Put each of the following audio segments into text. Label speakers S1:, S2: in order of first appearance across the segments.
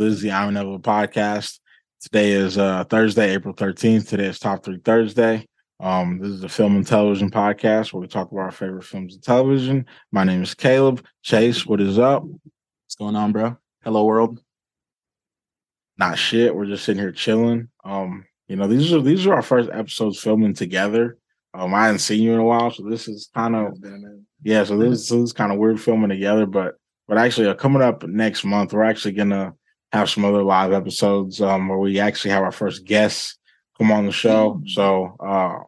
S1: This is the I'm Inevitable podcast. Today is uh, Thursday, April 13th. Today is Top 3 Thursday. Um, this is a film and television podcast where we talk about our favorite films and television. My name is Caleb. Chase, what is up?
S2: What's going on, bro? Hello, world.
S1: Not shit. We're just sitting here chilling. Um, you know, these are these are our first episodes filming together. Um, I hadn't seen you in a while, so this is kind of yeah. So this, so this is kind of weird filming together, but but actually, uh, coming up next month, we're actually gonna have some other live episodes um, where we actually have our first guests come on the show. Mm-hmm. So uh,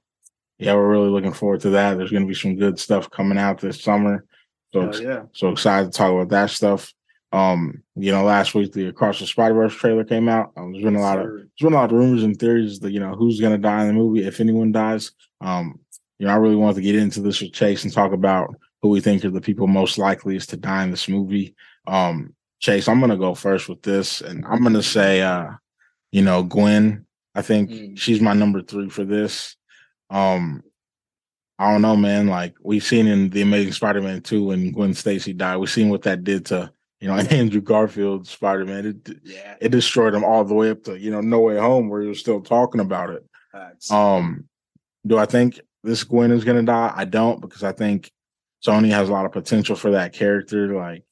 S1: yeah, we're really looking forward to that. There's gonna be some good stuff coming out this summer. So yeah, so excited to talk about that stuff. Um, you know, last week the Across the Spider Verse trailer came out. Um, there's been a lot of there's been a lot of rumors and theories that you know who's gonna die in the movie if anyone dies. Um, you know, I really wanted to get into this with Chase and talk about who we think are the people most likeliest to die in this movie. Um, Chase, I'm gonna go first with this, and I'm gonna say, uh, you know, Gwen. I think mm. she's my number three for this. Um, I don't know, man. Like we've seen in the Amazing Spider-Man 2 when Gwen Stacy died, we've seen what that did to you know Andrew Garfield Spider-Man. It yeah. it destroyed him all the way up to you know No Way Home, where he was still talking about it. Um, do I think this Gwen is gonna die? I don't because I think Sony has a lot of potential for that character. Like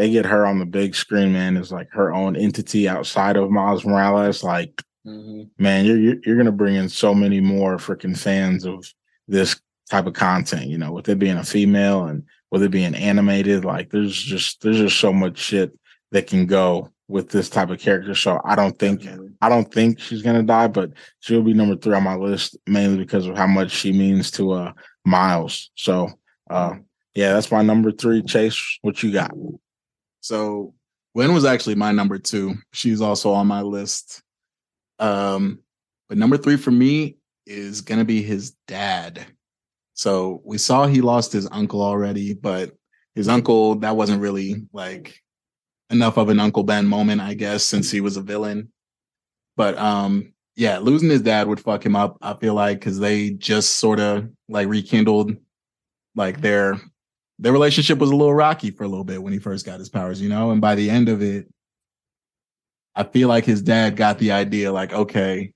S1: they get her on the big screen, man, is like her own entity outside of Miles Morales. Like, mm-hmm. man, you're, you're you're gonna bring in so many more freaking fans of this type of content. You know, with it being a female and with it being animated, like there's just there's just so much shit that can go with this type of character. So I don't think Definitely. I don't think she's gonna die, but she'll be number three on my list mainly because of how much she means to uh Miles. So uh, yeah, that's my number three. Chase, what you got?
S2: So Gwen was actually my number two. She's also on my list. Um, but number three for me is gonna be his dad. So we saw he lost his uncle already, but his uncle that wasn't really like enough of an Uncle Ben moment, I guess, since he was a villain. But um, yeah, losing his dad would fuck him up. I feel like because they just sort of like rekindled like their their relationship was a little rocky for a little bit when he first got his powers, you know, and by the end of it, I feel like his dad got the idea like, okay,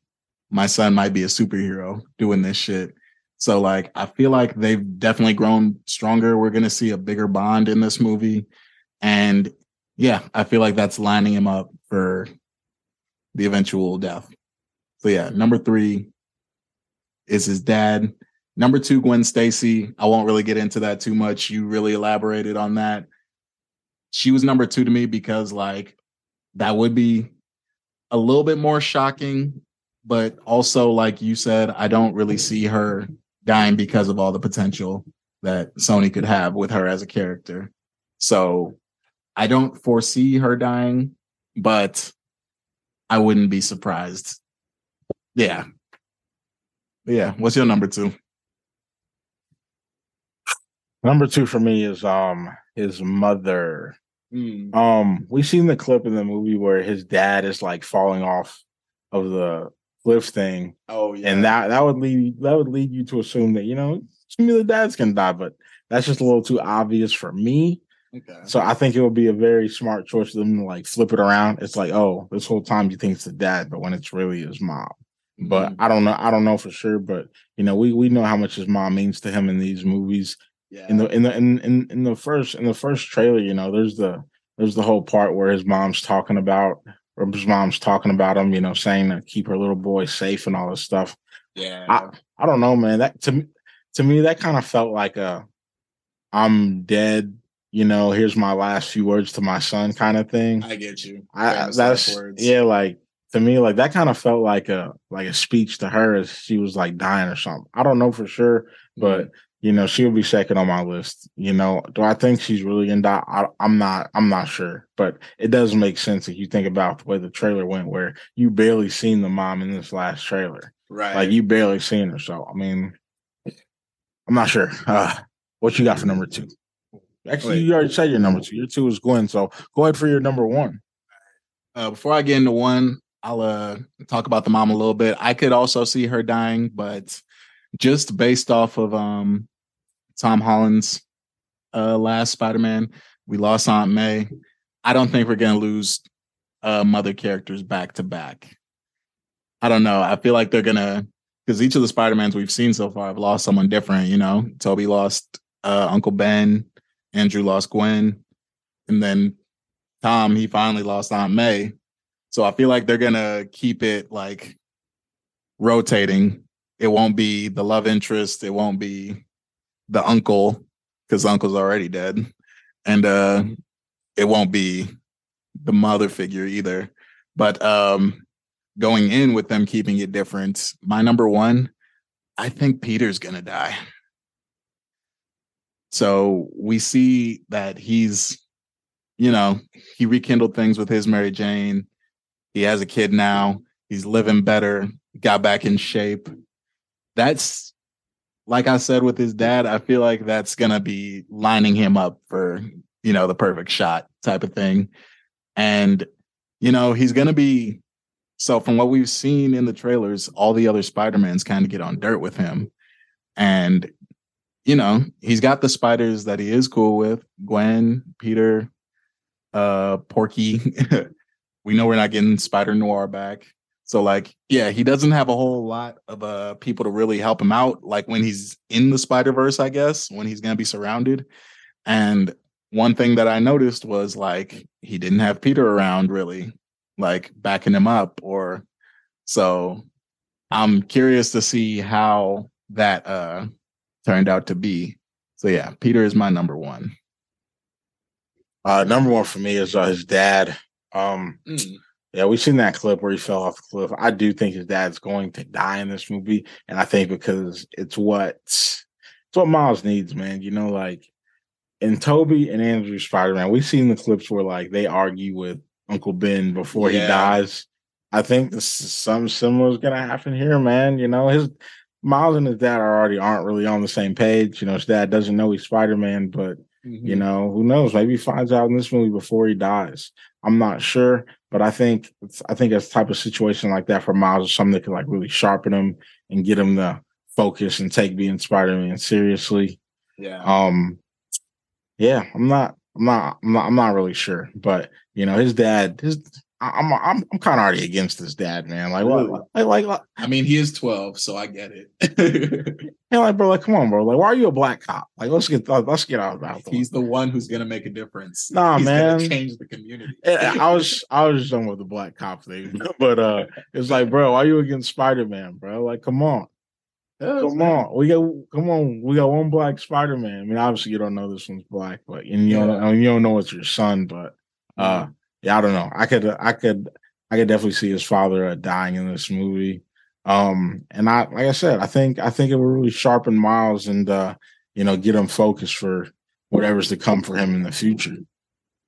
S2: my son might be a superhero doing this shit. So like I feel like they've definitely grown stronger. We're gonna see a bigger bond in this movie. And yeah, I feel like that's lining him up for the eventual death. So yeah, number three is his dad. Number two, Gwen Stacy. I won't really get into that too much. You really elaborated on that. She was number two to me because, like, that would be a little bit more shocking. But also, like you said, I don't really see her dying because of all the potential that Sony could have with her as a character. So I don't foresee her dying, but I wouldn't be surprised. Yeah. Yeah. What's your number two?
S1: Number two for me is um his mother. Mm. Um, we've seen the clip in the movie where his dad is like falling off of the cliff thing.
S2: Oh yeah,
S1: and that that would lead that would lead you to assume that you know some of the dads can die, but that's just a little too obvious for me. Okay. So I think it would be a very smart choice for them to like flip it around. It's like, oh, this whole time you think it's the dad, but when it's really his mom. But mm-hmm. I don't know. I don't know for sure. But you know, we we know how much his mom means to him in these movies. Yeah. In the in the in, in in the first in the first trailer, you know, there's the there's the whole part where his mom's talking about or his mom's talking about him, you know, saying to keep her little boy safe and all this stuff.
S2: Yeah.
S1: I, I don't know, man. That to me to me that kind of felt like a I'm dead, you know, here's my last few words to my son kind of thing.
S2: I get you.
S1: I, that's yeah, like to me, like that kind of felt like a like a speech to her as she was like dying or something. I don't know for sure, but mm-hmm you know, she'll be second on my list. You know, do I think she's really gonna die? I, am not. I'm not sure, but it does make sense if you think about the way the trailer went, where you barely seen the mom in this last trailer,
S2: right?
S1: Like you barely seen her. So I mean, I'm not sure. Uh, what you got for number two? Actually, Wait. you already said your number two. Your two is Gwen. So go ahead for your number one.
S2: Uh, before I get into one, I'll uh, talk about the mom a little bit. I could also see her dying, but just based off of um Tom Holland's uh, last Spider Man. We lost Aunt May. I don't think we're gonna lose uh, mother characters back to back. I don't know. I feel like they're gonna because each of the Spider-Mans we've seen so far have lost someone different, you know. Tobey lost uh, Uncle Ben, Andrew lost Gwen, and then Tom, he finally lost Aunt May. So I feel like they're gonna keep it like rotating. It won't be the love interest, it won't be the uncle, because the uncle's already dead. And uh it won't be the mother figure either. But um going in with them keeping it different, my number one, I think Peter's gonna die. So we see that he's, you know, he rekindled things with his Mary Jane. He has a kid now. He's living better, got back in shape. That's like I said with his dad, I feel like that's gonna be lining him up for, you know, the perfect shot type of thing. And, you know, he's gonna be so from what we've seen in the trailers, all the other Spider-Mans kind of get on dirt with him. And, you know, he's got the spiders that he is cool with. Gwen, Peter, uh, Porky. we know we're not getting Spider Noir back. So like, yeah, he doesn't have a whole lot of uh people to really help him out. Like when he's in the Spider Verse, I guess when he's gonna be surrounded. And one thing that I noticed was like he didn't have Peter around really, like backing him up. Or so I'm curious to see how that uh turned out to be. So yeah, Peter is my number one.
S1: Uh number one for me is uh, his dad. Um mm. Yeah, we've seen that clip where he fell off the cliff. I do think his dad's going to die in this movie, and I think because it's what it's what Miles needs, man. You know, like in Tobey and Andrew Spider Man, we've seen the clips where like they argue with Uncle Ben before yeah. he dies. I think this something similar is gonna happen here, man. You know, his Miles and his dad are already aren't really on the same page. You know, his dad doesn't know he's Spider Man, but mm-hmm. you know, who knows? Maybe he finds out in this movie before he dies. I'm not sure. But I think I think a type of situation like that for Miles is something that could like really sharpen him and get him to focus and take being Spider-Man seriously.
S2: Yeah.
S1: Um yeah, I'm not I'm not I'm not I'm not really sure. But you know, his dad, his I'm I'm I'm kind of already against his dad, man. Like, what? Like, like, like,
S2: I mean, he is twelve, so I get it.
S1: yeah, like, bro, like, come on, bro. Like, why are you a black cop? Like, let's get let's get out about.
S2: He's the one who's gonna make a difference.
S1: Nah,
S2: He's
S1: man,
S2: change the community.
S1: I was I was just done with the black cop thing, but uh, it's like, bro, why are you against Spider Man, bro? Like, come on. come man. on, we got come on. We got one black Spider Man. I mean, obviously you don't know this one's black, but and you yeah. don't I mean, you don't know it's your son, but uh, yeah, I don't know. I could I could I could definitely see his father uh, dying in this movie. Um, and I, like I said, I think I think it will really sharpen Miles and uh, you know get him focused for whatever's to come for him in the future.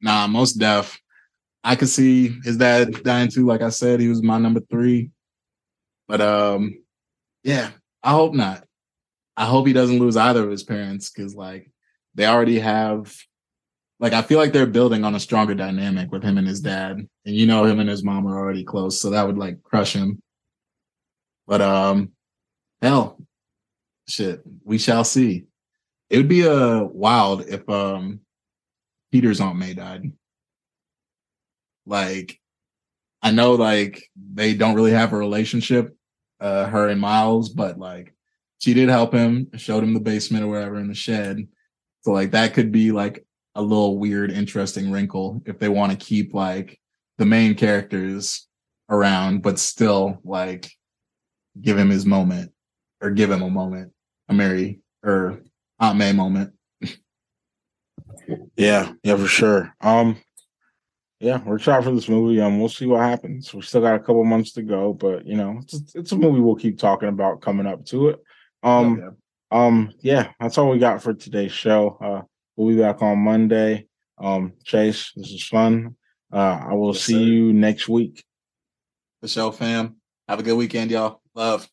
S2: Nah, most deaf. I could see his dad dying too. Like I said, he was my number three. But um, yeah, I hope not. I hope he doesn't lose either of his parents because like they already have like I feel like they're building on a stronger dynamic with him and his dad. And you know him and his mom are already close, so that would like crush him. But um hell, shit, we shall see. It would be uh wild if um Peter's Aunt May died. Like I know like they don't really have a relationship, uh her and Miles, but like she did help him, showed him the basement or wherever in the shed. So like that could be like a little weird, interesting wrinkle if they want to keep like the main characters around, but still like give him his moment or give him a moment, a Mary or Aunt May moment.
S1: yeah, yeah, for sure. Um, yeah, we're excited for this movie. Um, we'll see what happens. We still got a couple months to go, but you know, it's it's a movie we'll keep talking about coming up to it. Um, yeah. um, yeah, that's all we got for today's show. Uh, We'll be back on Monday. Um, Chase, this is fun. Uh, I will yes, see sir. you next week.
S2: The show, fam. Have a good weekend, y'all. Love.